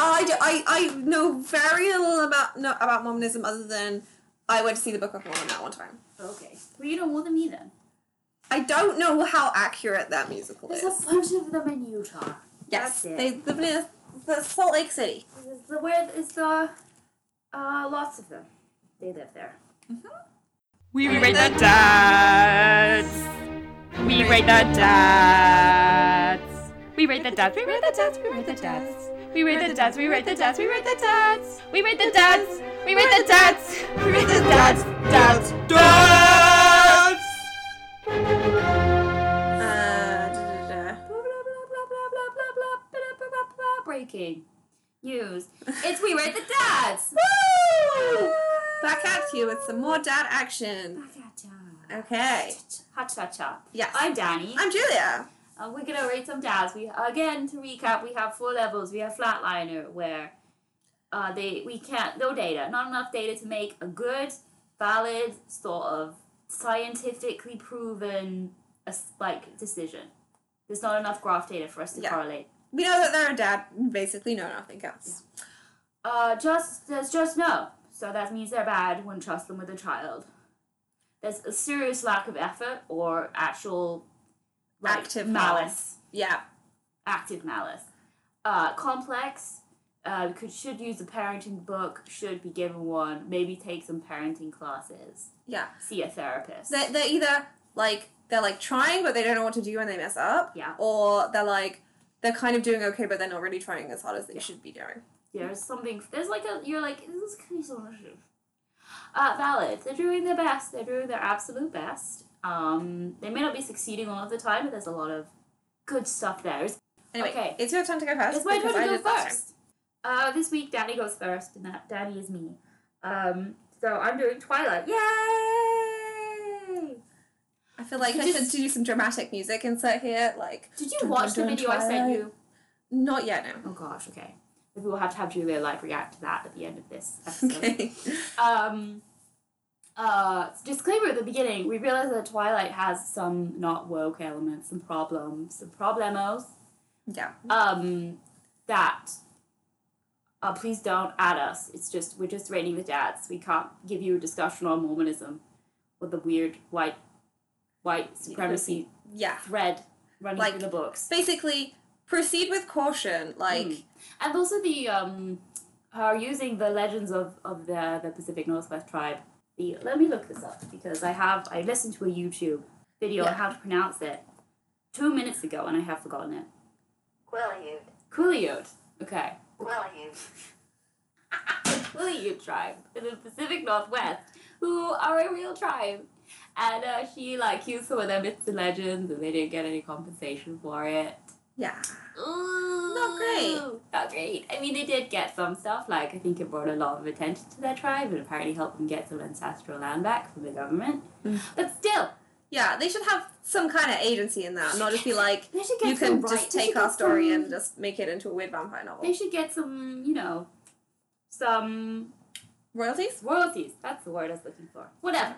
I, do, I, I know very little about no, about Mormonism other than I went to see the Book of Mormon that one time. Okay. Well, you know more than me then. I don't know how accurate that musical There's is. There's a bunch of them in Utah. Yes, That's it. they live in the Salt Lake City. Is the where is the uh lots of them. They live there. We rate the dads. We rate the dads. We rate the dads. We rate the dads. We rate the dads. We rate the dads. We rate the dads. We rate the dads. We rate the dads. We rate the dads. We rate the dads. Dads. Dads. Breaking news. It's We Rate the Dads! Woo! Back at you with some more dad action. Back at ya. Okay. Cha cha cha. Yeah. I'm Danny. I'm Julia. Uh, we're gonna rate some dads. We again to recap. We have four levels. We have flatliner where uh, they we can't no data, not enough data to make a good, valid sort of scientifically proven like decision. There's not enough graph data for us to Yeah. correlate. We know that they're a dad. Basically, know nothing else. Uh, just there's just no. So that means they're bad. Wouldn't trust them with a child. There's a serious lack of effort or actual like, Active malice. Yeah. active malice. Uh, complex. Uh, could should use a parenting book. Should be given one. Maybe take some parenting classes. Yeah. See a therapist. They're, they're either like they're like trying, but they don't know what to do when they mess up. Yeah. Or they're like they're kind of doing okay, but they're not really trying as hard as they should be doing. there's something. There's like a. You're like this is kind of so much. Uh, valid. They're doing their best. They're doing their absolute best. Um, they may not be succeeding all of the time, but there's a lot of good stuff there. Anyway, Okay. it's your turn to go first. it's my turn to I go did first. Uh, this week, Danny goes first, and that Danny is me. Um, so I'm doing Twilight. Yay! I feel like You I just- should do some dramatic music insert here. Like, Did you Dun, watch the dun, video I sent you? not yet now. Oh gosh, okay. Maybe we'll have to have Julia like react to that at the end of this episode. Okay. Um uh disclaimer at the beginning, we realize that Twilight has some not woke elements, some problems, some problemos. yeah. Um that uh, please don't add us. It's just we're just rating the dads. We can't give you a discussion on Mormonism with the weird white white supremacy Yeah. thread running Like- through the books. Basically, proceed with caution. Like, Mm. And also the um are using the legends of, of the the Pacific Northwest tribe. The let me look this up because I have I listened to a YouTube video on how to pronounce it two minutes ago and I have forgotten it. Quileute. Quileute. Okay. Quileute. the Quileute tribe in the Pacific Northwest, who are a real tribe. And uh, she like used some of their myths and legends and they didn't get any compensation for it. Yeah. Ooh, Not great. Not great. I mean, they did get some stuff. Like, I think it brought a lot of attention to their tribe and apparently helped them get some ancestral land back from the government. Mm. But still, Yeah, they should have some kind of agency in that, not just be like, they should get you can right- just take our story some- and just make it into a weird vampire novel. They should get some, you know, some Royalties? royalties. That's the word I was looking for. Whatever.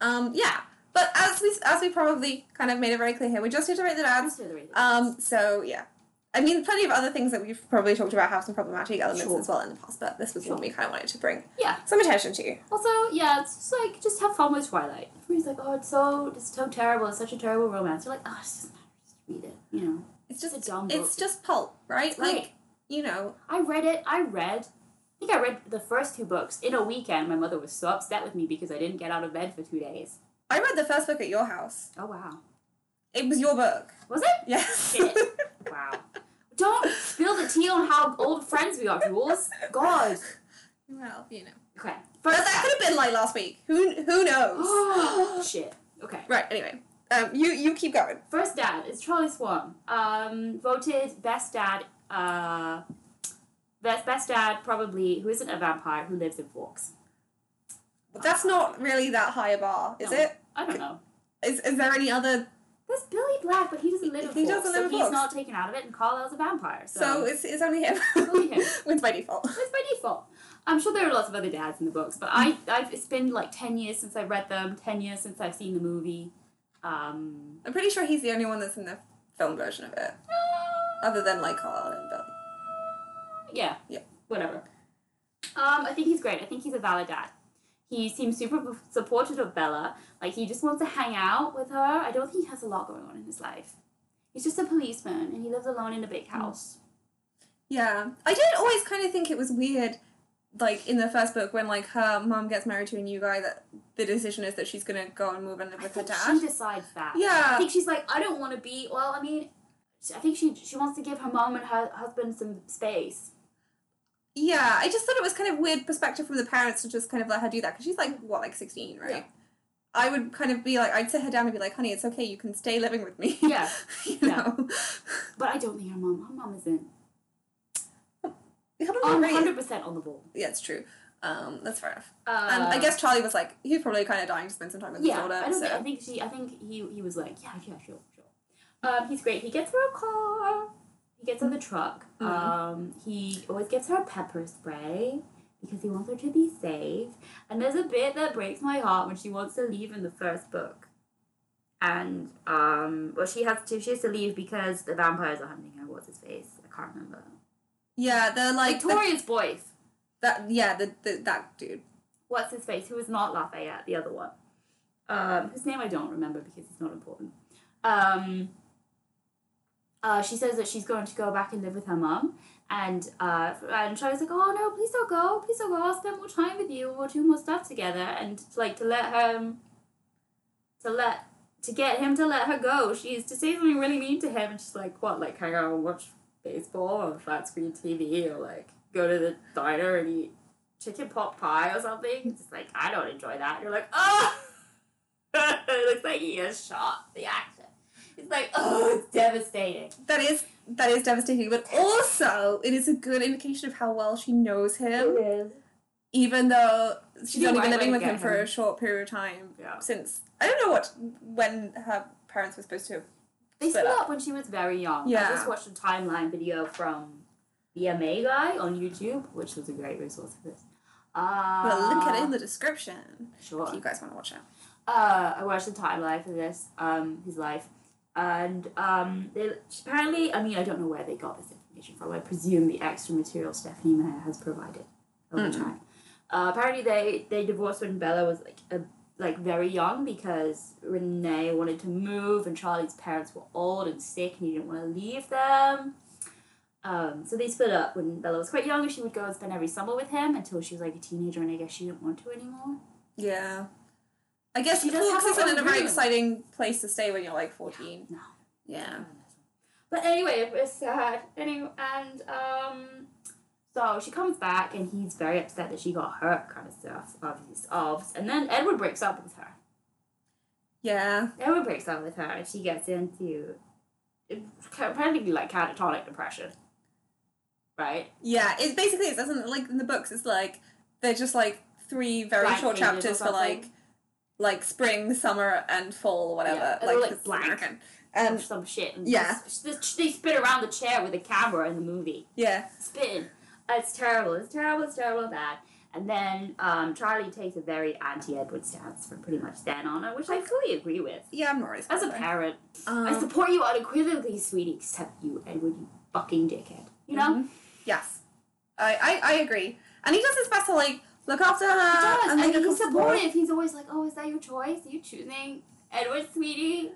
Um, yeah. But as we as we probably kind of made it very clear here, we just need to rate the dads. That's the reason. Um, so yeah. I mean, plenty of other things that we've probably talked about have some problematic elements Sure. as well in the past, but this was one we kind of wanted to bring yeah. some attention to. Also, yeah, it's just like just have fun with Twilight. Everybody's like, oh, it's so it's so terrible. It's such a terrible romance. You're like, oh, it doesn't matter. Just read it. You know, It's It's just a dumb it's book. just pulp, right? Like Right. you know, I read it. I read. I think I read the first two books in a weekend. My mother was so upset with me because I didn't get out of bed for two days. I read the first book at your house. Oh wow. It was your book. Was it? Yes. Shit. Wow. Don't spill the tea on how old friends we are, Jules. God. well, you know. Okay. But First that could have been like last week. Who who knows? Shit. Okay. right. Anyway, um, you you keep going. First dad is Charlie Swan. Um, voted best dad. Uh, best best dad probably who isn't a vampire who lives in Forks. But that's not really that high a bar, is No. it? I don't know. Is is there any other? There's Billy Black, but he doesn't live in He Forks, doesn't so live in he's Forks. not taken out of it, and Carlisle's a vampire. So, So it's it's only him. Only him. Wins by default. it's by default. I'm sure there are lots of other dads in the books, but I I've it's been like ten years since I read them, ten years since I've seen the movie. Um, I'm pretty sure he's the only one that's in the film version of it, other than like Carl and Billy. Yeah. Yeah. Whatever. Um, I think he's great. I think he's a valid dad. He seems super supportive of Bella. Like he just wants to hang out with her. I don't think he has a lot going on in his life. He's just a policeman and he lives alone in a big hmm. house. Yeah. I did always kind of think it was weird, like in the first book when like her mom gets married to a new guy that the decision is that she's gonna go and move and live I with her dad. she decides that. Yeah. I think she's like, I don't want to be. Well, I mean, I think she she wants to give her mom and her husband some space. Yeah, I just thought it was kind of weird perspective from the parents to just kind of let her do that because she's like what, like sixteen, right? Yeah. I would kind of be like, I'd sit her down and be like, "Honey, it's okay. You can stay living with me." Yeah. you Yeah. know. But I don't think her mom. Her mom isn't. I'm hundred percent on the ball. Yeah, it's true. Um, that's fair enough. Uh, and I guess Charlie was like, he's probably kind of dying to spend some time with Yeah, his daughter. I don't so. think. I think she. I think he. He was like, yeah, yeah, sure, sure. Um, he's great. He gets her a car. He gets her the truck. Mhm. Um, he always gives her pepper spray because he wants her to be safe. And there's a bit that breaks my heart when she wants to leave in the first book. And um, well, she has to. She has to leave because the vampires are hunting her. What's his face? I can't remember. yeah, they're like the- Victoria's boys. that. Yeah, the, the that dude. what's his face, who is not Lafayette, the other one. Um, his name I don't remember because it's not important. Um, uh, she says that she's going to go back and live with her mom. and uh, and Charlie's like, oh no, please don't go, please don't go. I'll spend more time with you. We'll do more stuff together, and like to let her, to let to get him to let her go. She's to say something really mean to him, and she's like, what, like hang out and watch baseball on flat screen TV, or like go to the diner and eat chicken pot pie or something. It's like, I don't enjoy that. And you're like, oh! it looks like he has shot the actor. It's like, oh, it's devastating. That is that is devastating, but also it is a good indication of how well she knows him, is. even though she's only been living with get him for a short period of time. Yeah. Since I don't know what when her parents were supposed to. They Split up. up when she was very young. Yeah. I just watched a timeline video from the MA guy on YouTube, which was a great resource for this. Uh, We'll link it in the description Sure. if you guys want to watch it. uh, I watched the timeline for this, um, his life, and um, they apparently, I mean, I don't know where they got this information from. I presume the extra material Stephenie Meyer has provided over Mhm. time. Uh, apparently, they they divorced when Bella was like a, like very young because Renee wanted to move, and Charlie's parents were old and sick, and he didn't want to leave them. Um, so they split up when Bella was quite young. And she would go and spend every summer with him until she was like a teenager, and I guess she didn't want to anymore. Yeah. I guess She does Forks have her isn't own a very room. exciting place to stay when you're like 14. No. Yeah. But anyway, it was sad. Anyway, and um, so she comes back, and he's very upset that she got hurt, kind of stuff, obvious, obs. And then Edward breaks up with her. Yeah. Edward breaks up with her, and she gets into apparently like catatonic depression. Right. Yeah, it's basically it doesn't like in the books. It's like they're just like three very Blank short chapters for like like spring, summer, and fall or whatever. Yeah, like, like, it's blank. American. Or And some shit. And yeah. just- they spin around the chair with a camera in the movie. yeah, spin. It's terrible. It's terrible. It's terrible. Bad. And then um, Charlie takes a very anti-Edward stance from pretty much then on, which I fully agree with. yeah, I'm not. As a parent, um, I support you unequivocally, sweetie. Except you, Edward, you fucking dickhead. You know. Mhm. Yes, I, I I agree. And he does his best to like look after her. He does, and and, he's supportive. He's always like, "Oh, is that your choice? Are you choosing Edward, sweetie?"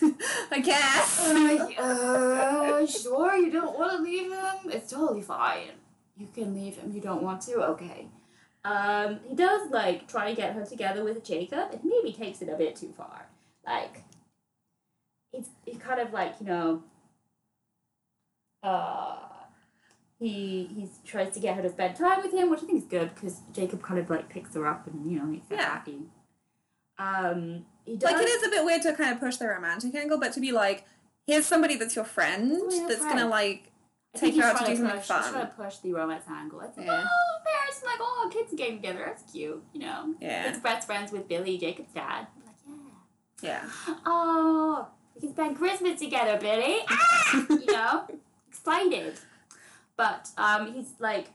I guess. Like, uh, sure, you don't want to leave him? It's totally fine. You can leave him, you don't want to? Okay. Um, he does, like, try to get her together with Jacob, and maybe takes it a bit too far. Like, it's, it's kind of like, you know, uh, he he tries to get her to spend time with him, which I think is good, because Jacob kind of, like, picks her up and, you know, makes her Yeah. happy. Um, he does... like it is a bit weird to kind of push the romantic angle, but to be like, here's somebody that's your friend Oh, that's gonna like I take her out to do something push, fun. He's trying to push the romance angle. It's like, Yeah. oh, parents are like, oh, kids are getting together. That's cute. You know, yeah, It's best friends with Billy, Jacob's dad. I'm like, yeah. yeah. Oh, we can spend Christmas together, Billy. Ah! you know, excited. But um, he's like,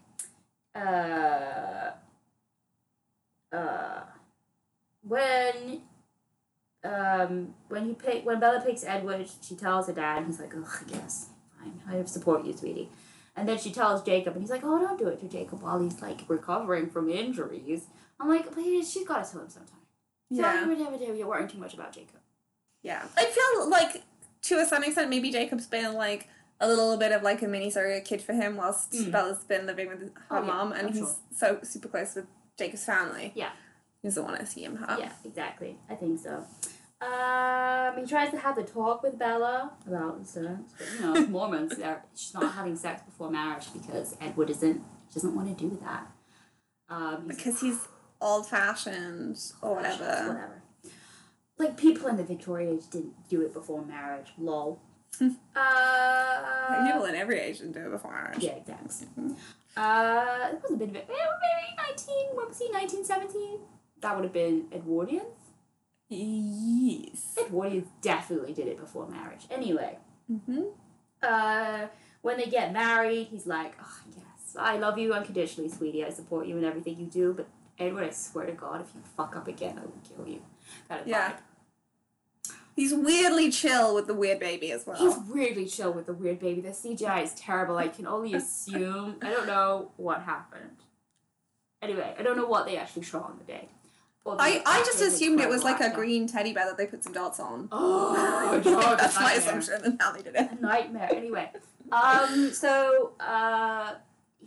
uh, uh, when um when he pick when Bella picks Edward, she tells her dad, and he's like, oh, yes, fine, I support you, sweetie. And then she tells Jacob, and he's like, "Oh, don't do it to Jacob while he's like recovering from injuries." I'm like, "But she's got to tell him sometime." Yeah. So you're worrying too much about Jacob. Yeah. I feel like to a certain extent maybe Jacob's been like a little bit of like a mini surrogate kid for him whilst Mm. Bella's been living with her Oh, yeah, mom and he's sure. so super close with Jacob's family. Yeah. He doesn't want to see him hurt. Yeah, exactly. I think so. Um, he tries to have the talk with Bella about sex, but you know, Mormons, they're she's not having sex before marriage because Edward isn't doesn't want to do that. Um, he's Because he's old fashioned or whatever. whatever. Like people in the Victoria age didn't do it before marriage. Lol. uh, People in every age do it before marriage. yeah, exactly. Uh, it was a bit of it. Maybe nineteen. What was he? Nineteen seventeen. That would have been Edwardians. Yes. Edwardians definitely did it before marriage. Anyway, Mm-hmm. uh, when they get married, he's like, oh, yes, I love you unconditionally, sweetie. I support you in everything you do. But Edward, I swear to God, if you fuck up again, I will kill you. Kind of Yeah. vibe. He's weirdly chill with the weird baby as well. He's weirdly chill with the weird baby. The CGI is terrible. I can only assume. I don't know what happened. Anyway, I don't know what they actually shot on the day. I, I just assumed it was like a green teddy bear that they put some dots on. Oh god, That's my assumption and how they did it. a nightmare. Anyway, um, so uh,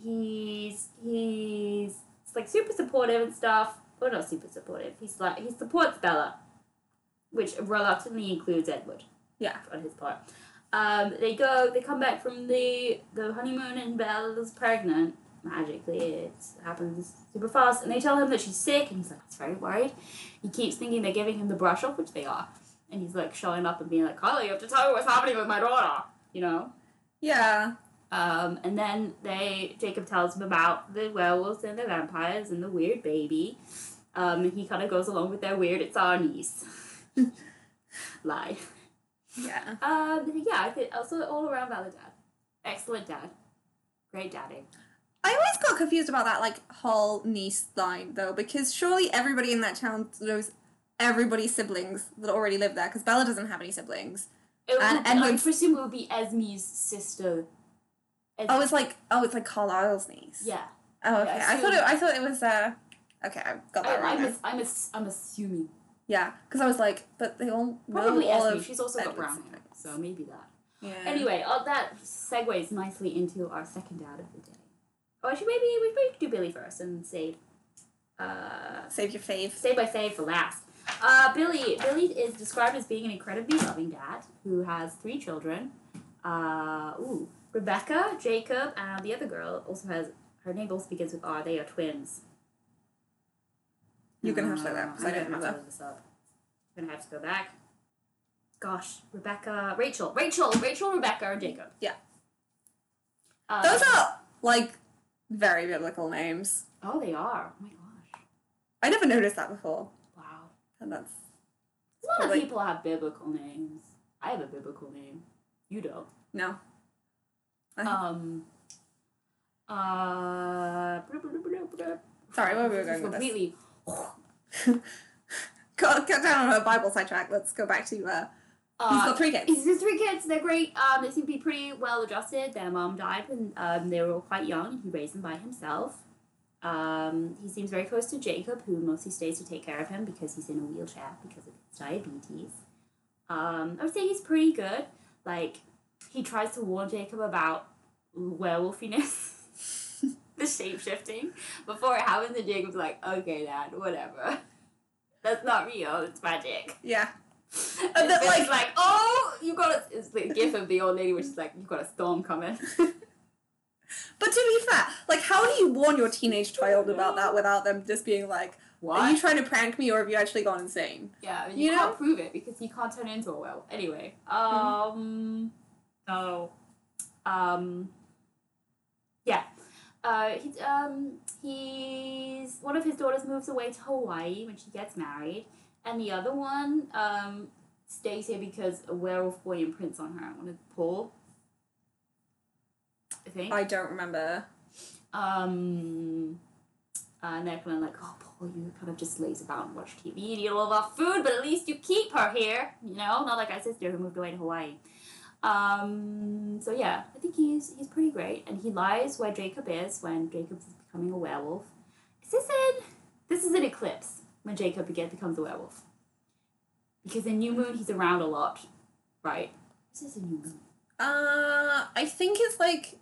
he's he's like super supportive and stuff. Well, not super supportive. He's like he supports Bella, which reluctantly includes Edward. Yeah. on his part. Um, they go. They come back from the the honeymoon, and Bella's pregnant. Magically, it happens super fast, and they tell him that she's sick, and he's like, "That's very worried." He keeps thinking they're giving him the brush off, which they are, and he's like showing up and being like, "Carla, you have to tell me what's happening with my daughter," you know. Yeah. Um, and then they Jacob tells him about the werewolves and the vampires and the weird baby. Um, and he kind of goes along with their weird. It's our niece. Lie. Yeah. Um, yeah, I think also all around valid dad. Excellent dad. Great daddy. I always got confused about that like whole niece line though, because surely everybody in that town knows everybody's siblings that already live there, because Bella doesn't have any siblings. It And would, I Edward's- presume it would be Esme's sister. Es- Oh, it's like oh, it's like Carlisle's niece. yeah. Oh, okay. Yeah, I thought it. I thought it was. uh Okay, I got I, that wrong. I'm, now. ass- I'm, ass- I'm assuming. Yeah, because I was like, but they all Probably know all of She's also got brown hair, so maybe that. Yeah. Anyway, uh, that segues nicely into our second dad of the day. Oh, actually, maybe we maybe do Billy first and save. Uh, save your fave. save my save for last. Uh, Billy Billy is described as being an incredibly loving dad who has three children. Uh, ooh, Rebecca, Jacob, and the other girl also has her name also begins with R. They are twins. Have to look that because I don't gonna have to remember. look this up. I'm gonna have to go back. Gosh, Rebecca, Rachel, Rachel, Rachel, Rebecca, and Jacob. Yeah. Um, Those are like very biblical names. Oh, they are. Oh my gosh. I never noticed that before, Wow. and that's A lot Probably- of people have biblical names. I have a biblical name. You don't. no. Um. Uh. Sorry, where were we going with this? completely. Go, go down on a Bible sidetrack. Let's go back to uh, Uh, he's got three kids. He's got three kids. They're great. Um, they seem to be pretty well adjusted. Their mom died when um, they were all quite young, and he raised them by himself. Um, he seems very close to Jacob, who mostly stays to take care of him because he's in a wheelchair because of his diabetes. Um, I would say he's pretty good. Like, he tries to warn Jacob about werewolfiness, the shape shifting, before it the and was like, okay, dad, whatever. That's not real, it's magic. Yeah. And And then like, like- oh, you got a, it's the gif of the old lady, which is like, you've got a storm coming. But to be fair, like, how do you warn your teenage child about that without them just being like, "Are you trying to prank me, or have you actually gone insane?" Yeah, I mean, You you, can't prove it because you can't turn into a werewolf. Anyway, um, oh, um, yeah. Uh, he, um, he's one of his daughters moves away to Hawaii when she gets married, and the other one um stays here because a werewolf boy imprints on her. One of Paul, I think. I don't remember. Um, uh, and they're kind of like, oh, Paul, you kind of just lays about and watch TV and eat all of our food, but at least you keep her here, you know? Not like our sister who moved away to Hawaii. Um, so yeah, I think he's he's pretty great, and he lies where Jacob is when Jacob is becoming a werewolf. Is this in? This is an eclipse when Jacob again becomes a werewolf. Because in New Moon he's around a lot, right? This is a New Moon. Uh, I think it's like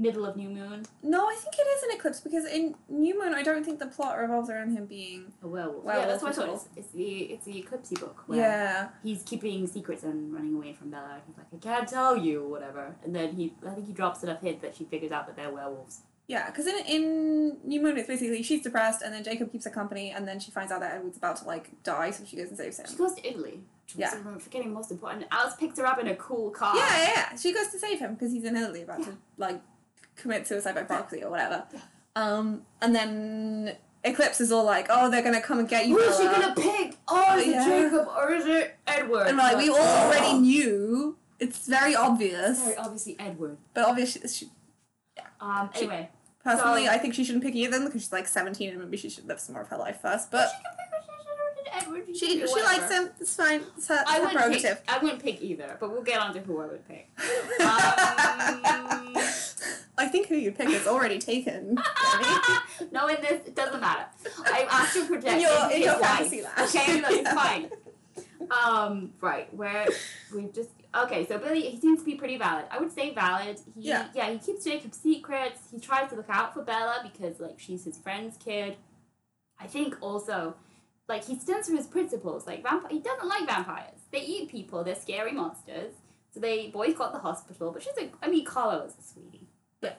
Middle of New Moon, no, I think it is an eclipse because in New Moon, I don't think the plot revolves around him being. a werewolf. Werewolf yeah, that's what I thought. It's, it's the it's the Eclipse book where Yeah, he's keeping secrets and running away from Bella. He's like, I can't tell you, or whatever. And then he, I think he drops enough hint that she figures out that they're werewolves. yeah, because in in New Moon, it's basically she's depressed, and then Jacob keeps her company, and then she finds out that Edward's about to like die, so she goes and saves him. She goes to Italy. Yeah. yeah. I'm forgetting most important. Alice picks her up in a cool car. Yeah, yeah, yeah. She goes to save him because he's in Italy about to like commit suicide by proxy or whatever. Um, and then Eclipse is all like, "Oh, they're gonna come and get you." Who is she Bella." gonna pick? Oh, is Yeah. it Jacob or is it Edward? And we're like, we all already knew. It's very obvious, Very obviously Edward. but obviously, she, Um. She- Anyway, personally, So- I think she shouldn't pick either of them because she's like seventeen and maybe she should live some more of her life first. But she can pick. She Edward. she she likes him. It's fine. It's her, it's I her wouldn't prerogative. pick. I wouldn't pick either, but we'll get on to who I would pick. Um, I think who you pick is already taken. No, in this, it doesn't matter. I asked to project In your- in your fantasy land. Okay, no, it's fine. Um, right, where we've just okay. So Billy, he seems to be pretty valid. I would say valid. He, Yeah. yeah, he keeps Jacob's secrets. He tries to look out for Bella because like she's his friend's kid. I think also, like he stands for his principles. Like vampire, he doesn't like vampires. They eat people. They're scary monsters. So they boycott the hospital. But she's a, I mean, Carlo is a sweetie. Yeah.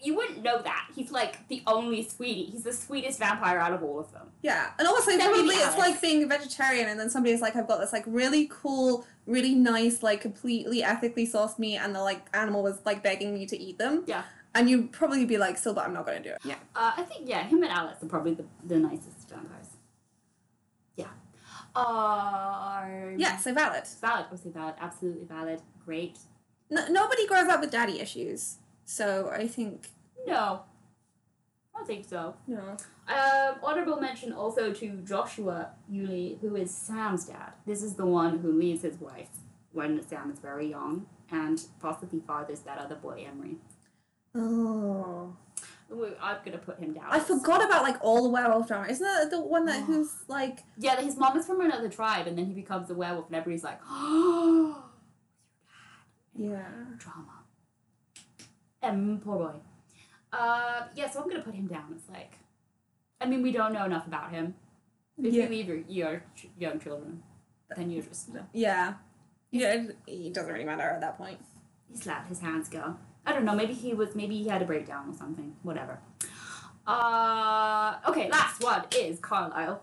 You wouldn't know that. He's like the only sweetie. He's the sweetest vampire out of all of them. Yeah, and also Then probably it's Alice. like being a vegetarian, and then somebody's like, "I've got this like really cool, really nice, like completely ethically sourced meat," and the like animal was like begging me to eat them. Yeah. and you'd probably be like, "Still, but I'm not going to do it." Yeah, Uh, I think yeah, him and Alice are probably the, the nicest vampires. Yeah. Uh, yeah. So valid. Valid. Say valid. Absolutely valid. Great. No, nobody grows up with daddy issues, so I think No. I don't think so. no. Um, honorable mention also to Joshua Uley, who is Sam's dad. This is the one who leaves his wife when Sam is very young and possibly fathers that other boy, Embry. Oh, I'm gonna put him down. I forgot about like all the werewolf drama. Isn't that the one that Oh. who's like? Yeah, his mom is from another tribe, and then he becomes a werewolf, and everybody's like, "Oh, Yeah. drama." Um, poor boy. Uh, yeah, so I'm gonna put him down. It's like, I mean, we don't know enough about him. If Yeah. you leave your, your ch- young children, then you're just Yeah. Yeah, it doesn't really matter at that point. he's let his hands go. I don't know. Maybe he was. Maybe he had a breakdown or something. Whatever. Uh, okay. Last one is Carlisle.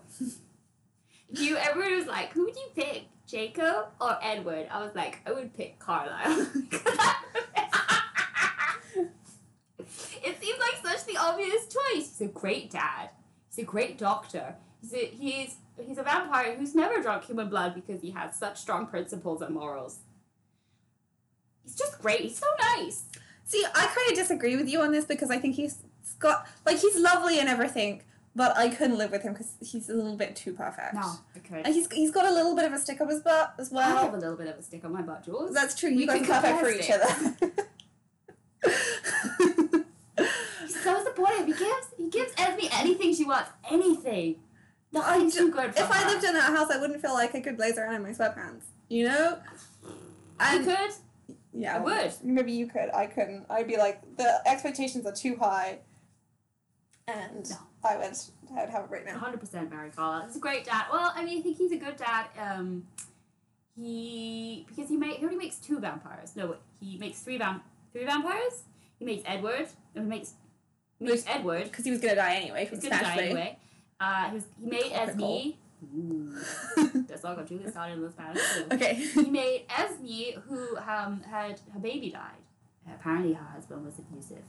You everyone was like, who would you pick, Jacob or Edward? I was like, I would pick Carlisle. it seems like such the obvious choice. He's a great dad. He's a great doctor. He's a, he's he's a vampire who's never drunk human blood because he has such strong principles and morals. He's just great. He's so nice. See, I kind of disagree with you on this because I think he's got like he's lovely and everything, but I couldn't live with him because he's a little bit too perfect. No, okay. And he's he's got a little bit of a stick up his butt as well. I have a little bit of a stick on my butt, Jules. That's true. We You guys are perfect for each other. so supportive. He gives he gives Esme anything she wants. Anything. Nothing ju- too good for if I lived in that house, I wouldn't feel like I could blaze around in my sweatpants. You know? I could. yeah, I would. Maybe you could. I couldn't. I'd be like the expectations are too high, and No. I would I would have a breakdown. 100% Mary Carlisle. He's a great dad. Well, I mean, I think he's a good dad. Um, he because he make he only makes two vampires. No, wait, he makes three vamp three vampires. He makes Edward. and he makes he Edward. Because he was gonna die anyway from He's gonna die anyway. Uh, he, was, he made. Esme. That's all got Julia started in the Spanish too. okay. He made Esme, who um had her baby died. Apparently, her husband was abusive,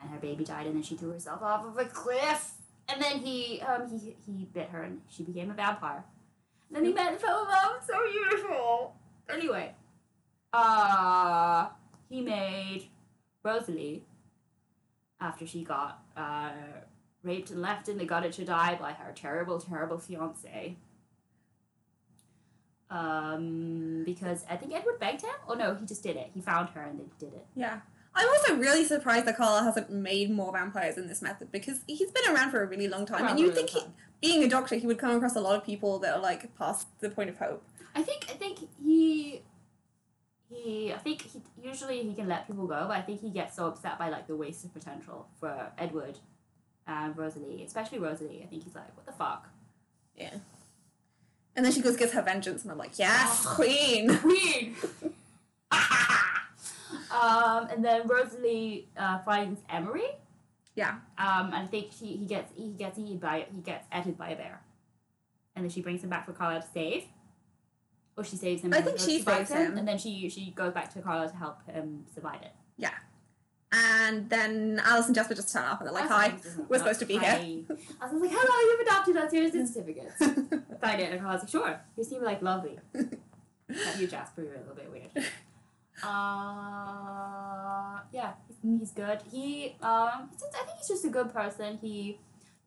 and her baby died, and then she threw herself off of a cliff. And then he um he he bit her, and she became a vampire. And then he met and fell in love. So beautiful. Anyway, uh, he made Rosalie after she got uh raped and left in the gutter to die by her terrible, terrible fiance. Um, because I think Edward begged him. Oh no, he just did it. He found her and then he did it. Yeah. I'm also really surprised that Carla hasn't made more vampires in this method because he's been around for a really long time. Around and you'd think, he, being a doctor, he would come across a lot of people that are like past the point of hope. I think I think he he I think he usually he can let people go, but I think he gets so upset by like the wasted potential for Edward and Rosalie, especially Rosalie. I think he's like, what the fuck, Yeah. And then she goes gets her vengeance, and I'm like, yes, queen. queen. um, and then Rosalie uh, finds Emery. Yeah. Um, and I think she he gets he gets eaten by he gets edited by a bear, and then she brings him back for Carla to save. Or she saves him. I think she saves him. and then she she goes back to Carla to help him survive it. Yeah. And then Alice and Jasper just turn up and they're like, hi, we're supposed to be here. Hi. I was like, hello, you've adopted us. Here's the certificates. Signed it, and I was like, sure. You seem like lovely. You, Jasper. You're a little bit weird. Uh, yeah, he's, he's good. He, um, I think he's just a good person. He,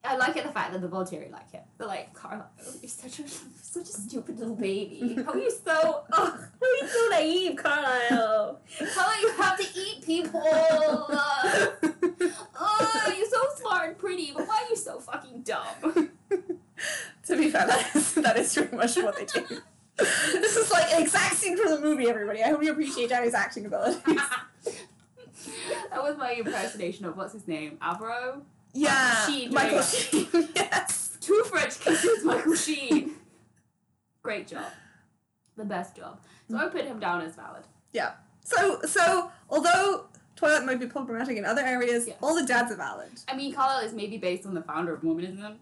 I like it the fact that the Volturi like him. They're like, Carla, oh, you're such a such a stupid little baby. How are you so? Oh, how are you so naive, Carlisle? How you have to eat people? Oh, you're so smart and pretty, but why are you so fucking dumb? to be fair, that is, that is pretty much what they do. this is like an exact scene from the movie, everybody. I hope you appreciate Danny's acting abilities. that was my impersonation of what's his name, Alvaro. Yeah, Sheen Michael doing Sheen. yes. Two French kisses, Michael Sheen. Great job, the best job. So I put him down as valid. Yeah. So, so although Twilight might be problematic in other areas, Yes. all the dads are valid. I mean, Carlisle is maybe based on the founder of Mormonism.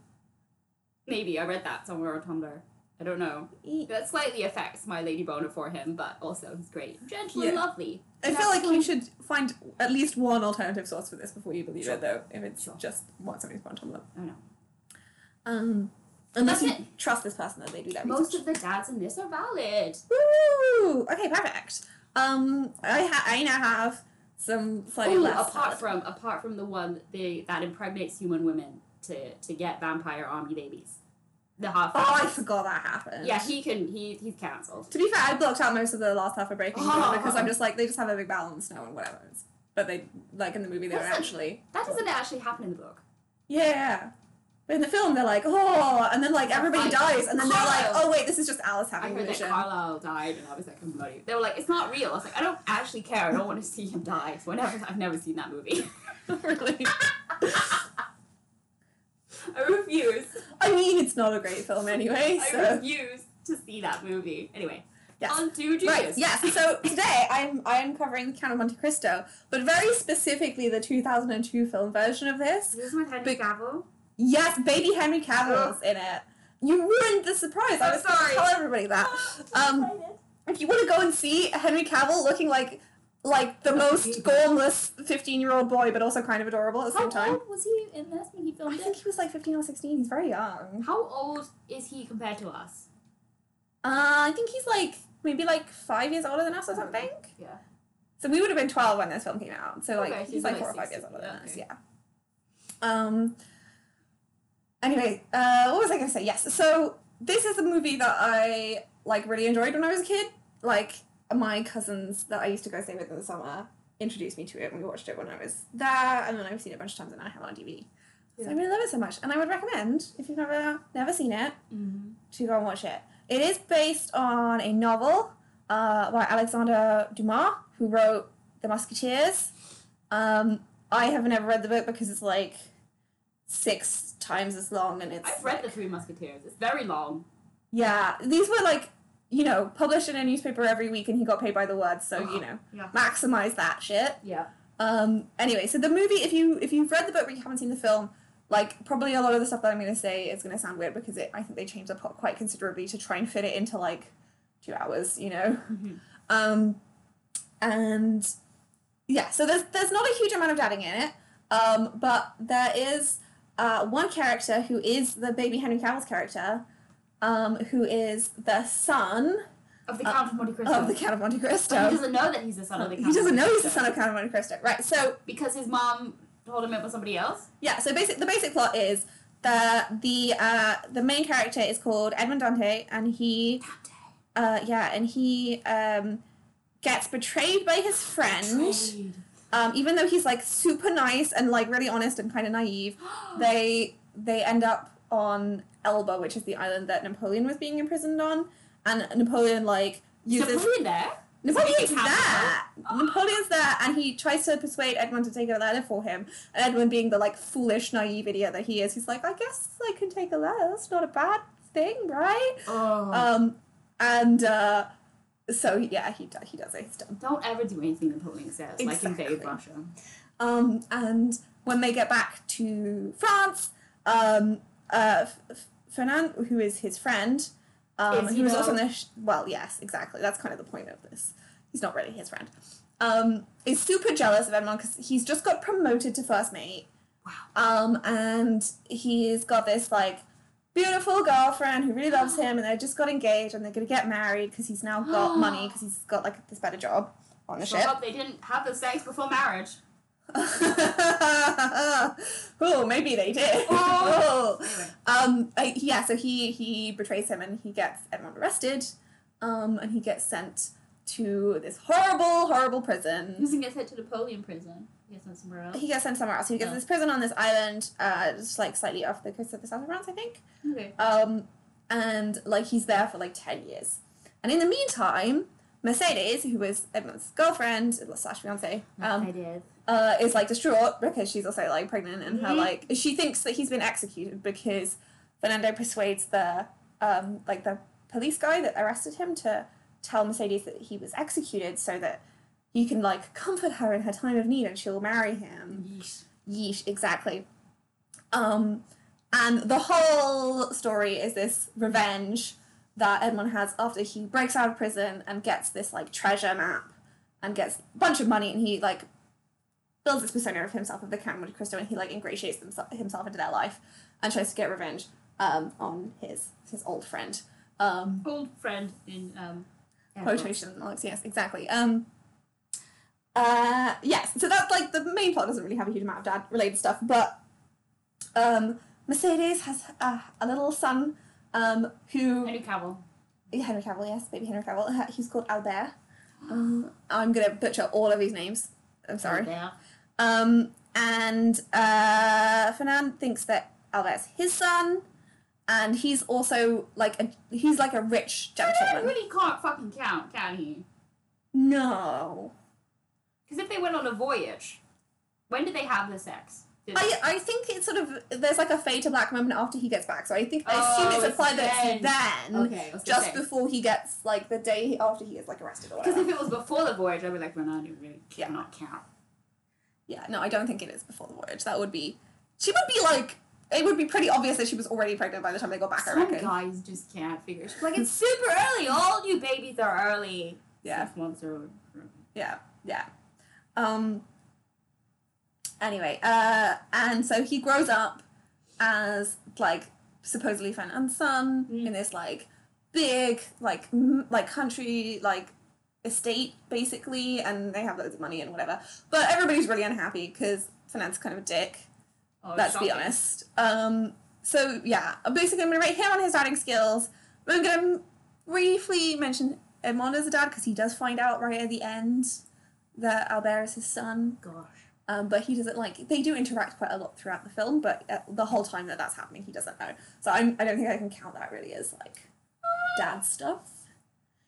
Maybe I read that somewhere on Tumblr. I don't know. That slightly affects my lady boner for him, but also he's great, gentle and Yeah. lovely. I feel like you should find at least one alternative source for this before you believe Sure. it, though. If it's Sure. just what somebody's put on Tumblr. I know. Um, unless you That's trust this person that they do that Most research. of the dads in this are valid. Woo! Okay, perfect. Um, I ha- I now have some slightly Ooh, less. apart from apart from the one that they that impregnates human women to to get vampire army babies, the half. Oh, I forgot that happened. Yeah, he can. He he's cancelled. To be fair, I blocked out most of the last half of Breaking Dawn Oh. because I'm just like they just have a big balance now and whatever. But they like in the movie they were That's actually That doesn't actually happen in the book. yeah. But in the film they're like oh, and then like everybody I- dies, and then they're like oh wait, this is just Alice having a heard that vision. Carlisle died, and I was like, I'm bloody. They were like, it's not real. I was like, I don't actually care. I don't want to see him die. So I never, I've never seen that movie. really? I refuse. I mean, it's not a great film anyway. I So refuse to see that movie. Anyway, yes. on to. Right. Yes. So today I'm I'm covering the Count of Monte Cristo, but very specifically the 2002 film version of this. This is my Henry Cavill. Yes, baby Henry Cavill's in it. You ruined the surprise. I I'm was going to sorry. tell everybody that. Um, if you want to go and see Henry Cavill looking like like the most baby. gormless 15 year old boy, but also kind of adorable at the How same time. old was he in this when he I filmed think it? he was like 15 or 16. He's very young. How old is he compared to us? Uh, I think he's like maybe like five years older than us or something. Yeah. So we would have been 12 when this film came out. So like Okay, so he's like like four or five 16, years older than us. okay. Yeah. Um. Anyway, uh, what was I gonna say? Yes. So this is a movie that I like really enjoyed when I was a kid. Like my cousins that I used to go stay with in the summer introduced me to it, and we watched it when I was there, and then I've seen it a bunch of times, and I have it on DVD. So I Yeah. really love it so much, and I would recommend if you've never never seen it Mm-hmm. to go and watch it. It is based on a novel uh, by Alexander Dumas, who wrote The Musketeers. Um, I have never read the book because it's like six times as long, and it's I've read like- The Three Musketeers. It's very long. yeah. These were like you know published in a newspaper every week, and he got paid by the word, so you know yeah. maximize that shit. Yeah. Um, anyway, so the movie, if you if you've read the book but you haven't seen the film, like probably a lot of the stuff that I'm going to say is going to sound weird because it I think they changed the plot quite considerably to try and fit it into like two hours, you know. Mhm. Um, and yeah, so there's there's not a huge amount of dadding in it, um, but there is uh, one character who is the baby Henry Cavill's character, um, who is the son Of the Count of Monte Cristo. of the Count of Monte Cristo. But he doesn't know that he's the son of the Count. of doesn't know he's the son of Count of Monte Cristo, right? So because his mom told him it was somebody else. Yeah, so basic the basic plot is that the uh, the main character is called Edmond Dantès, and he uh, yeah, and he um, gets betrayed by his friend. Um, even though he's like super nice and like really honest and kind of naive, they they end up on Elba, which is the island that Napoleon was being imprisoned on, and Napoleon like uses Napoleon there? Napoleon's there. Napoleon's there, and he tries to persuade Edmond to take a letter for him. And Edmond, being the like foolish, naive idiot that he is, he's like, "I guess I can take a letter. That's not a bad thing, right?" Oh. Um, and uh, so yeah, he he does it. He's done. Don't ever do anything Napoleon says, like invade Exactly. Russia. Um, and when they get back to France, um, uh, Fernand, who is his friend, um, Is he who was also in the sh- well, yes, exactly. That's kind of the point of this. He's not really his friend. Um, is super jealous of Edmond because he's just got promoted to first mate. Wow. Um, and he's got this like beautiful girlfriend who really loves him, and they just got engaged, and they're gonna get married because he's now got money because he's got like this better job on the ship. hope they didn't have the sex before marriage. oh, maybe they did. Oh. Um, uh, yeah, so he he betrays him and he gets Edmond arrested, um, and he gets sent to this horrible, horrible He prison. doesn't get sent to Napoleon prison. He gets sent somewhere else. He gets sent somewhere else. He gets Oh. this prison on this island, uh, just like slightly off the coast of the south of France, I think. Okay. Um, and like he's there for like ten years. And in the meantime, Mercedes, who was Edmond's girlfriend slash fiance, um, I did. Uh, is like distraught because she's also like pregnant and her Mhm. like she thinks that he's been executed because Fernando persuades the um, like the police guy that arrested him to tell Mercedes that he was executed so that he can like comfort her in her time of need and she'll marry him. Yeesh. Yeesh, exactly. Um, and the whole story is this revenge that Edmond has after he breaks out of prison and gets this like treasure map and gets a bunch of money and he like builds this persona of himself of the Count Monte Cristo and he like ingratiates himself, himself into their life and tries to get revenge um, on his his old friend. Um, Old friend in um. quotation marks, yes, exactly. Um, uh, yes, so that's like the main plot doesn't really have a huge amount of dad related stuff, but um, Mercedes has a, a little son um, who Henry Cavill. Henry Cavill, yes, baby Henry Cavill. He's called Albert. Um, I'm gonna butcher all of these names. I'm sorry. Um, and uh, Fernand thinks that Albert's his son, and he's also like a he's like a rich gentleman. Fernand really can't fucking count, can he? No, Because if they went on a voyage, when did they have the sex? I I think it's sort of there's like a fade to black moment after he gets back, so I think I Oh, assume it's it's implied that it's then. Okay, I was gonna just say. before he gets like the day after he gets like arrested or Because if it was before the voyage, I'd be like, you really Yeah. cannot count. Yeah, no, I don't think it is before the voyage. That would be she would be like it would be pretty obvious that she was already pregnant by the time they got back. I reckon. guys just can't figure. She's like, it's super early. All new babies are early. Yeah. Six months or. Yeah, yeah. Um. Anyway, uh, and so he grows up as like supposedly Fernand's son Mm. in this like big like m- like country like estate basically, and they have loads of money and whatever. But everybody's really unhappy because Fernand's kind of a dick. Oh, let's be honest. Um, so yeah, basically, I'm gonna rate him on his dating skills. I'm gonna briefly mention Edmond as a dad because he does find out right at the end that Albert is his son. Gosh. Um, but he doesn't like. They do interact quite a lot throughout the film, but uh, the whole time that that's happening, he doesn't know. So I'm, I don't think I can count that really as like dad stuff.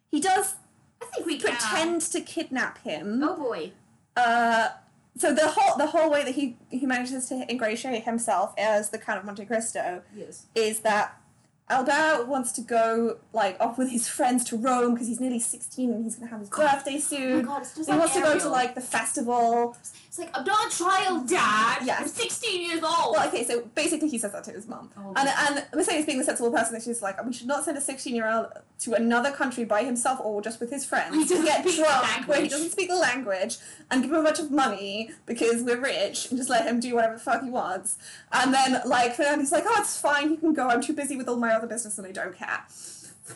He does I think we can. pretend to kidnap him. Oh boy. Uh, so the whole the whole way that he he manages to ingratiate himself as the Count of Monte Cristo Yes. is that Albert wants to go like off with his friends to Rome because he's nearly sixteen and he's gonna have his birthday Oh my soon. god, it's just he like wants to go to like the festival. It's like I'm not a child, Dad. Yes. I'm 16 years old. Well, okay, so basically he says that to his mum. Oh, And, and Mercedes being the sensible person that she's like, we should not send a 16 year old to another country by himself or just with his friends He to doesn't get speak the drunk where he doesn't speak the language and give him a bunch of money because we're rich and just let him do whatever the fuck he wants. And then, like, Fernando's like, oh, it's fine, he can go, I'm too busy with all my other business and I don't care.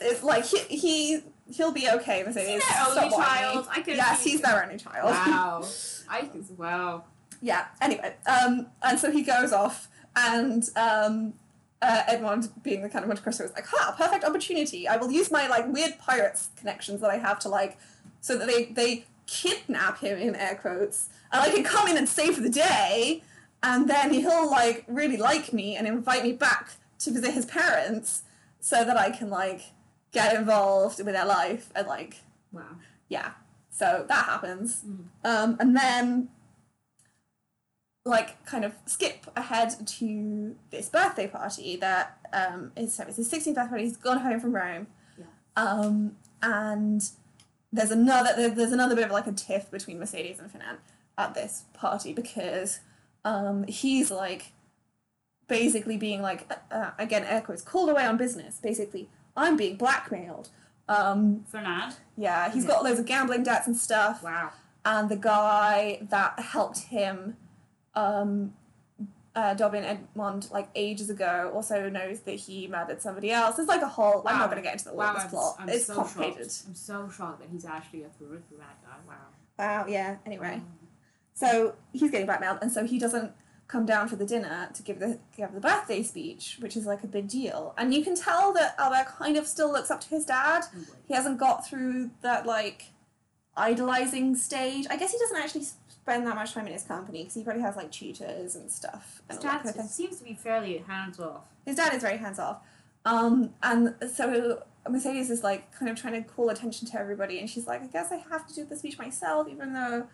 It's like, he, he, he'll be okay, Mercedes. their Stop only child? I couldn't Yes, he's their only child. wow. I just wow. yeah anyway um and so he goes off and um uh, Edmond, being the kind of Monte Cristo, is like, "Ha, perfect opportunity! I will use my like weird pirates connections that I have to like, so that they they kidnap him in air quotes, and I can come in and save the day, and then he'll like really like me and invite me back to visit his parents, so that I can like get involved with their life and like Wow. yeah. So that happens. Um, and then, like, kind of skip ahead to this birthday party that um, is so it's his 16th birthday party. He's gone home from Rome. Yeah. Um, and there's another there's another bit of like a tiff between Mercedes and Fernand at this party because um, he's like basically being like uh, uh, again air quotes called away on business. Basically, I'm being blackmailed. Um, Fernand. yeah, he's got loads of gambling debts and stuff. Wow. And the guy that helped him, um, uh, Dobbin Edmond, like ages ago, also knows that he murdered somebody else. There's like a whole. I'm Wow. not going to get into the Wow, I'm, plot. I'm it's so complicated. shocked. I'm so shocked that he's actually a horrific bad guy. Wow. Wow. Yeah. Anyway, so he's getting blackmailed, and so he doesn't come down for the dinner to give the give the birthday speech, which is like a big deal. And you can tell that Albert kind of still looks up to his dad. He hasn't got through that like idolizing stage. I guess he doesn't actually spend that much time in his company because he probably has like tutors and stuff. And His dad kind of seems to be fairly hands off. His dad is very hands off. Um, and so Mercedes is like kind of trying to call attention to everybody, and she's like, I guess I have to do the speech myself, even though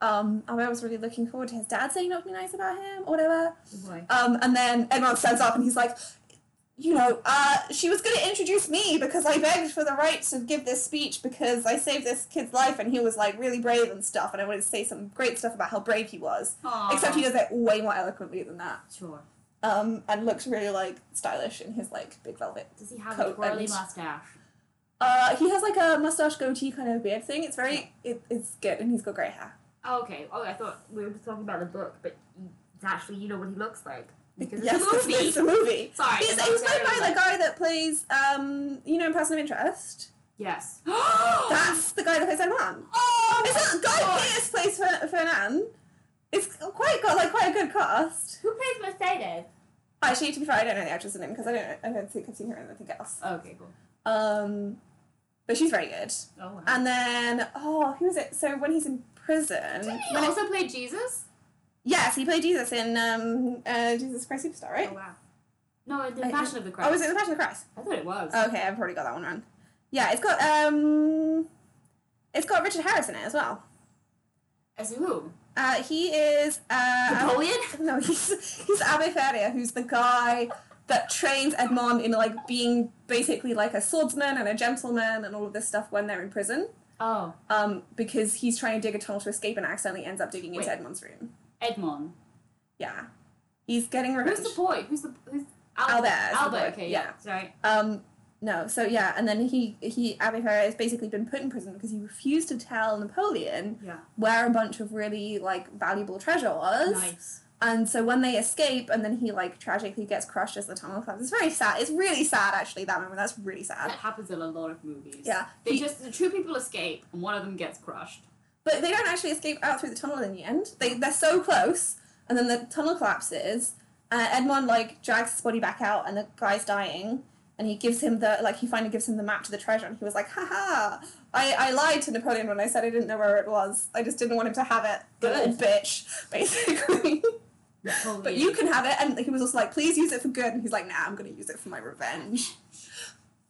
um, Albert was really looking forward to his dad saying not to be nice about him or whatever. Oh. Um, and then Edmond stands up and he's like, you know, uh, she was going to introduce me because I begged for the right to give this speech because I saved this kid's life and he was like really brave and stuff. And I wanted to say some great stuff about how brave he was. Aw. Except he does it way more eloquently than that. Sure. Um, and looks really like stylish in his like big velvet. Does he have a twirly and- mustache? Uh, he has like a mustache goatee kind of beard thing. It's very, it, it's good, and he's got grey hair. Oh, okay. Oh, I thought we were just talking about the book, but you, actually you know what he looks like because yes, it's a movie. it's a movie. Sorry, He's, he's played by was, the guy that plays, um, you know, in Person of Interest. Yes. That's the guy that plays Edmond. oh, It's not Guy God. Pearce plays Fer- Fernand. It's quite got like quite a good cast. Who plays Mercedes? Actually, to be fair, I don't know the actress's name because I don't I don't think I've seen her in anything else. Okay, cool. Um, but she's very good. Oh, wow. And then oh, who is it? So when he's in prison, Didn't he when it- also play Jesus? yes, he played Jesus in um, uh, Jesus Christ Superstar, right? Oh wow. No, the Passion of the Christ. Oh, was it the Passion of the Christ? I thought it was. Okay, I've already got that one wrong. Yeah, it's got um, it's got Richard Harris in it as well. As who? Uh, he is uh, Napoleon? No, he's he's Abbe Faria, who's the guy that trains Edmond in like being basically like a swordsman and a gentleman and all of this stuff when they're in prison. Oh, Um, because he's trying to dig a tunnel to escape and accidentally ends up digging into Edmond's room. Edmond. Yeah, he's getting revenge. Who's the boy? Who's the who's Albert Albert. boy, Okay, yeah. yeah. Sorry. Um, no, so yeah, and then he he Abbe Faria has basically been put in prison because he refused to tell Napoleon Yeah. where a bunch of really like valuable treasure was. Nice. And so when they escape, and then he like tragically gets crushed as the tunnel collapses. It's very sad. It's really sad, actually. That moment. That's really That sad. happens in a lot of movies. Yeah. They He- just the two people escape and one of them gets crushed. But they don't actually escape out through the tunnel in the end. They they're so close, and then the tunnel collapses. Uh, Edmond like drags his body back out, and the guy's dying. And he gives him the like he finally gives him the map to the treasure, and he was like, "Haha! I I lied to Napoleon when I said I didn't know where it was. I just didn't want him to have it. Good. bitch, basically." But you can have it, and he was also like, "Please use it for good." And he's like, "Nah, I'm gonna use it for my revenge."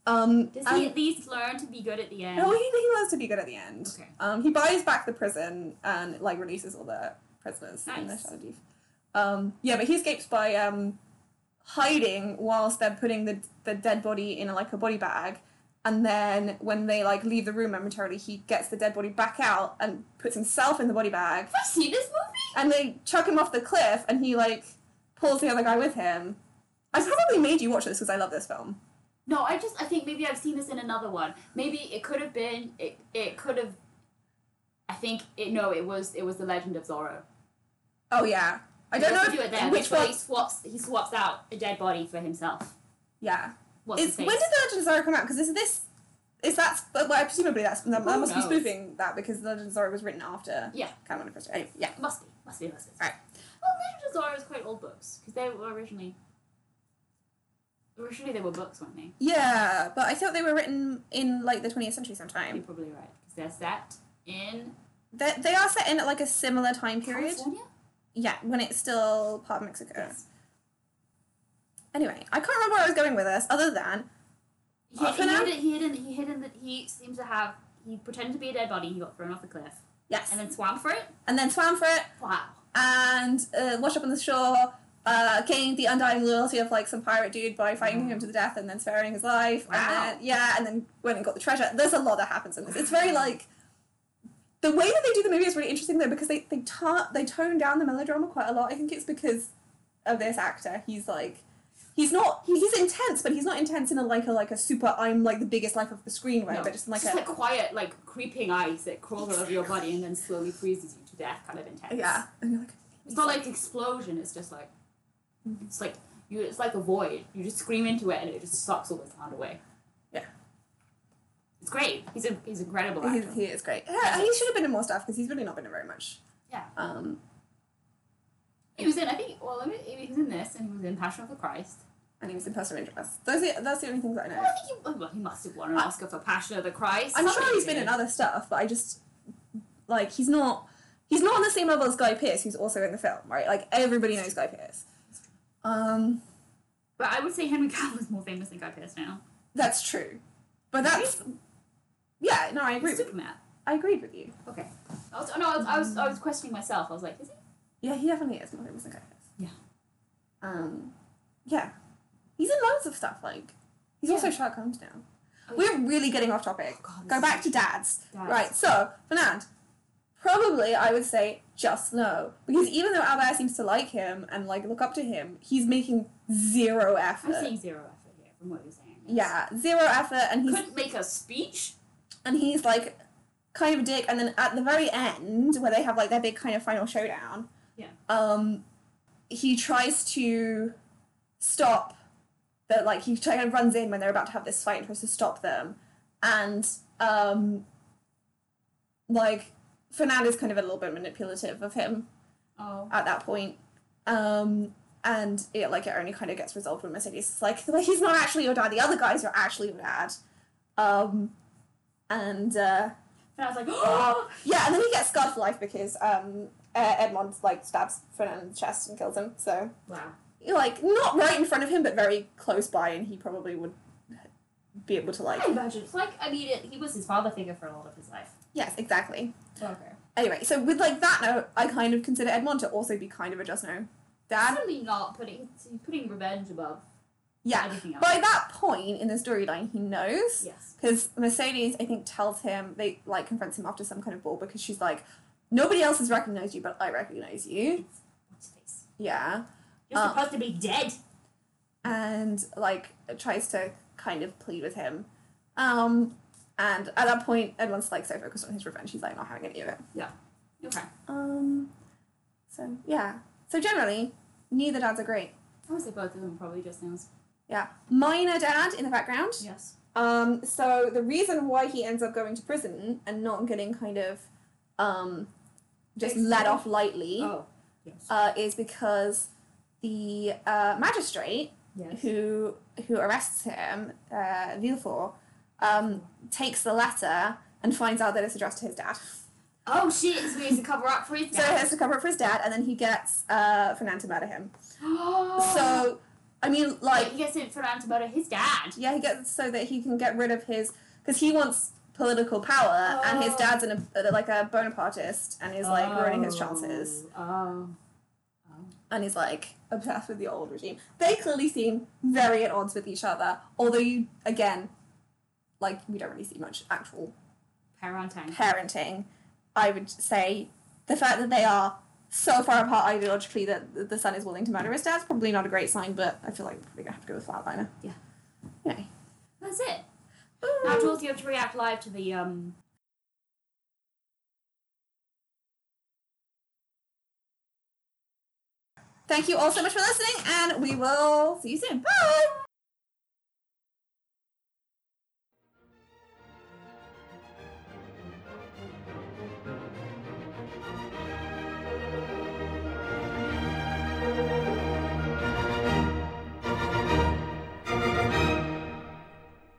Um, Does he at least learn to be good at the end? no, he, he learns to be good at the end. Okay. Um, he buys back the prison and like releases all the prisoners in the Nice. Château d'If. Um, yeah, but he escapes by um, hiding whilst they're putting the the dead body in like a body bag. And then when they like leave the room momentarily, he gets the dead body back out and puts himself in the body bag. Have I seen this movie? And they chuck him off the cliff and he like pulls the other guy with him. I probably made you watch this because I love this film. No, I just I think maybe I've seen this in another one. Maybe it could have been it. It could have. I think it. No, it was it was the Legend of Zorro. Oh yeah, I don't know if, do it there. which one. he swaps. He swaps out a dead body for himself. Yeah, What's his when did the Legend of Zorro come out? Because is this is that but well, presumably that's that, must be spoofing that because the Legend of Zorro was written after Yeah. Cameron first. Anyway, yeah, Must be. Must be. Must be. Right. Well, of Zorro is quite old books because they were originally. Originally, they were books, weren't they? Yeah, but I thought they were written in like the 20th century sometime. You're probably right because they're set in They, they are set in like a similar time period. California. Yeah, when it's still part of Mexico. Yes. Anyway, I can't remember where I was going with this, other than He, he, hid, he hid in he hid in the he seems to have he pretended to be a dead body. He got thrown off the cliff yes, and then swam for it. and then swam for it Wow. and uh, washed up on the shore. Uh, gained the undying loyalty of like some pirate dude by fighting him to the death and then sparing his life. Wow. And then, yeah, and then went and got the treasure. There's a lot that happens in this. It's very like the way that they do the movie is really interesting though because they they ta- they tone down the melodrama quite a lot. I think it's because of this actor. He's like he's not he, he's intense, but he's not intense in a like a like a super I'm like the biggest life of the screen way, No, but just in like just a like quiet, like creeping ice that crawls all over your body and then slowly freezes you to death, kind of intense. yeah. And you're like It's not like explosion. It's just like it's like you. It's like a void. You just scream into it and it just sucks all the sound away. Yeah. It's great. He's a he's incredible actor. he's, he is great. Yeah, he should have been in more stuff because he's really not been in very much. Yeah. Um, He was in. I think. Well, he was in this, and he was in Passion of the Christ. And he was in Person of Interest. Those are, that's the only things that I know. Well, I think he, well, he must have won an Oscar for Passion of the Christ. I'm not sure he's been in other stuff, but I just like he's not he's not on the same level as Guy Pearce, who's also in the film, right? Like everybody knows Guy Pearce. Um, But I would say Henry Cavill is more famous than Guy Pearce now. that's true, but that's yeah. No, I agree. With, Superman. I agreed with you. Okay. I was, no, I was, I was, I was questioning myself. I was like, is he? Yeah, he definitely is more famous than Guy Pearce. Yeah. Um, yeah, he's in loads of stuff. Like he's also Sherlock Holmes now. Oh, We're really getting off topic. God, Go back to dads. Dads. Right, so, Fernand, probably I would say just no. Because even though Albert seems to like him and like look up to him, he's making zero effort. I'm saying zero effort here from what you're saying. Yeah, zero effort and he Couldn't make a speech. and he's like kind of a dick and then at the very end where they have like their big kind of final showdown, Yeah. um he tries to stop the like he kind of runs in when they're about to have this fight and tries to stop them and um like Fernand is kind of a little bit manipulative of him Oh. at that point um and it like it only kind of gets resolved when Mercedes is like well, he's not actually your dad the other guys are actually your dad um and uh And I was like, oh. yeah, and then he gets scarred for life because um, Edmond like stabs Fernand in the chest and kills him. So Wow. Like not right in front of him, but very close by, and he probably would be able to like. I imagine it's like I mean, it, he was his father figure for a lot of his life. Yes, exactly. Okay. Anyway, so with like that note, I kind of consider Edmond to also be kind of a just no dad. Certainly not putting putting revenge above Yeah. else. By that point in the storyline, he knows yes. because Mercedes, I think, tells him they like confronts him after some kind of ball because she's like, nobody else has recognized you, but I recognize you. What's face? Yeah. You're Uh, supposed to be dead. and like tries to kind of plead with him. Um, and at that point, Edmond's like so focused on his revenge, he's like not having any of it. Yeah. Okay. Um, so yeah. So generally, neither dads are great. I would say both of them probably just now. Yeah, minor dad in the background. Yes. Um, so the reason why he ends up going to prison and not getting kind of, um, just let off lightly, Oh. Yes. uh, is because the uh, magistrate yes. who who arrests him, uh, Villefort, um, takes the letter and finds out that it's addressed to his dad. Oh shit! So he has to cover up for his So he dad. has to cover up for his dad, and then he gets uh, Fernand to murder him. Oh. So, I mean, like like, he gets it for to murder his dad. yeah, he gets so that he can get rid of his because he wants political power, and his Oh. dad's an, a, like a Bonapartist, and he's like ruining his chances, Oh. And he's like obsessed with the old regime. They clearly seem very at odds with each other, although you again, like, we don't really see much actual Parenting. parenting, I would say the fact that they are so far apart ideologically that the- son is willing to murder his dad is probably not a great sign, but I feel like we're probably gonna have to go with Flatliner. Yeah. Anyway. That's it. Now, Jules, you have to react live to the um. Thank you all so much for listening, and we will see you soon. Bye!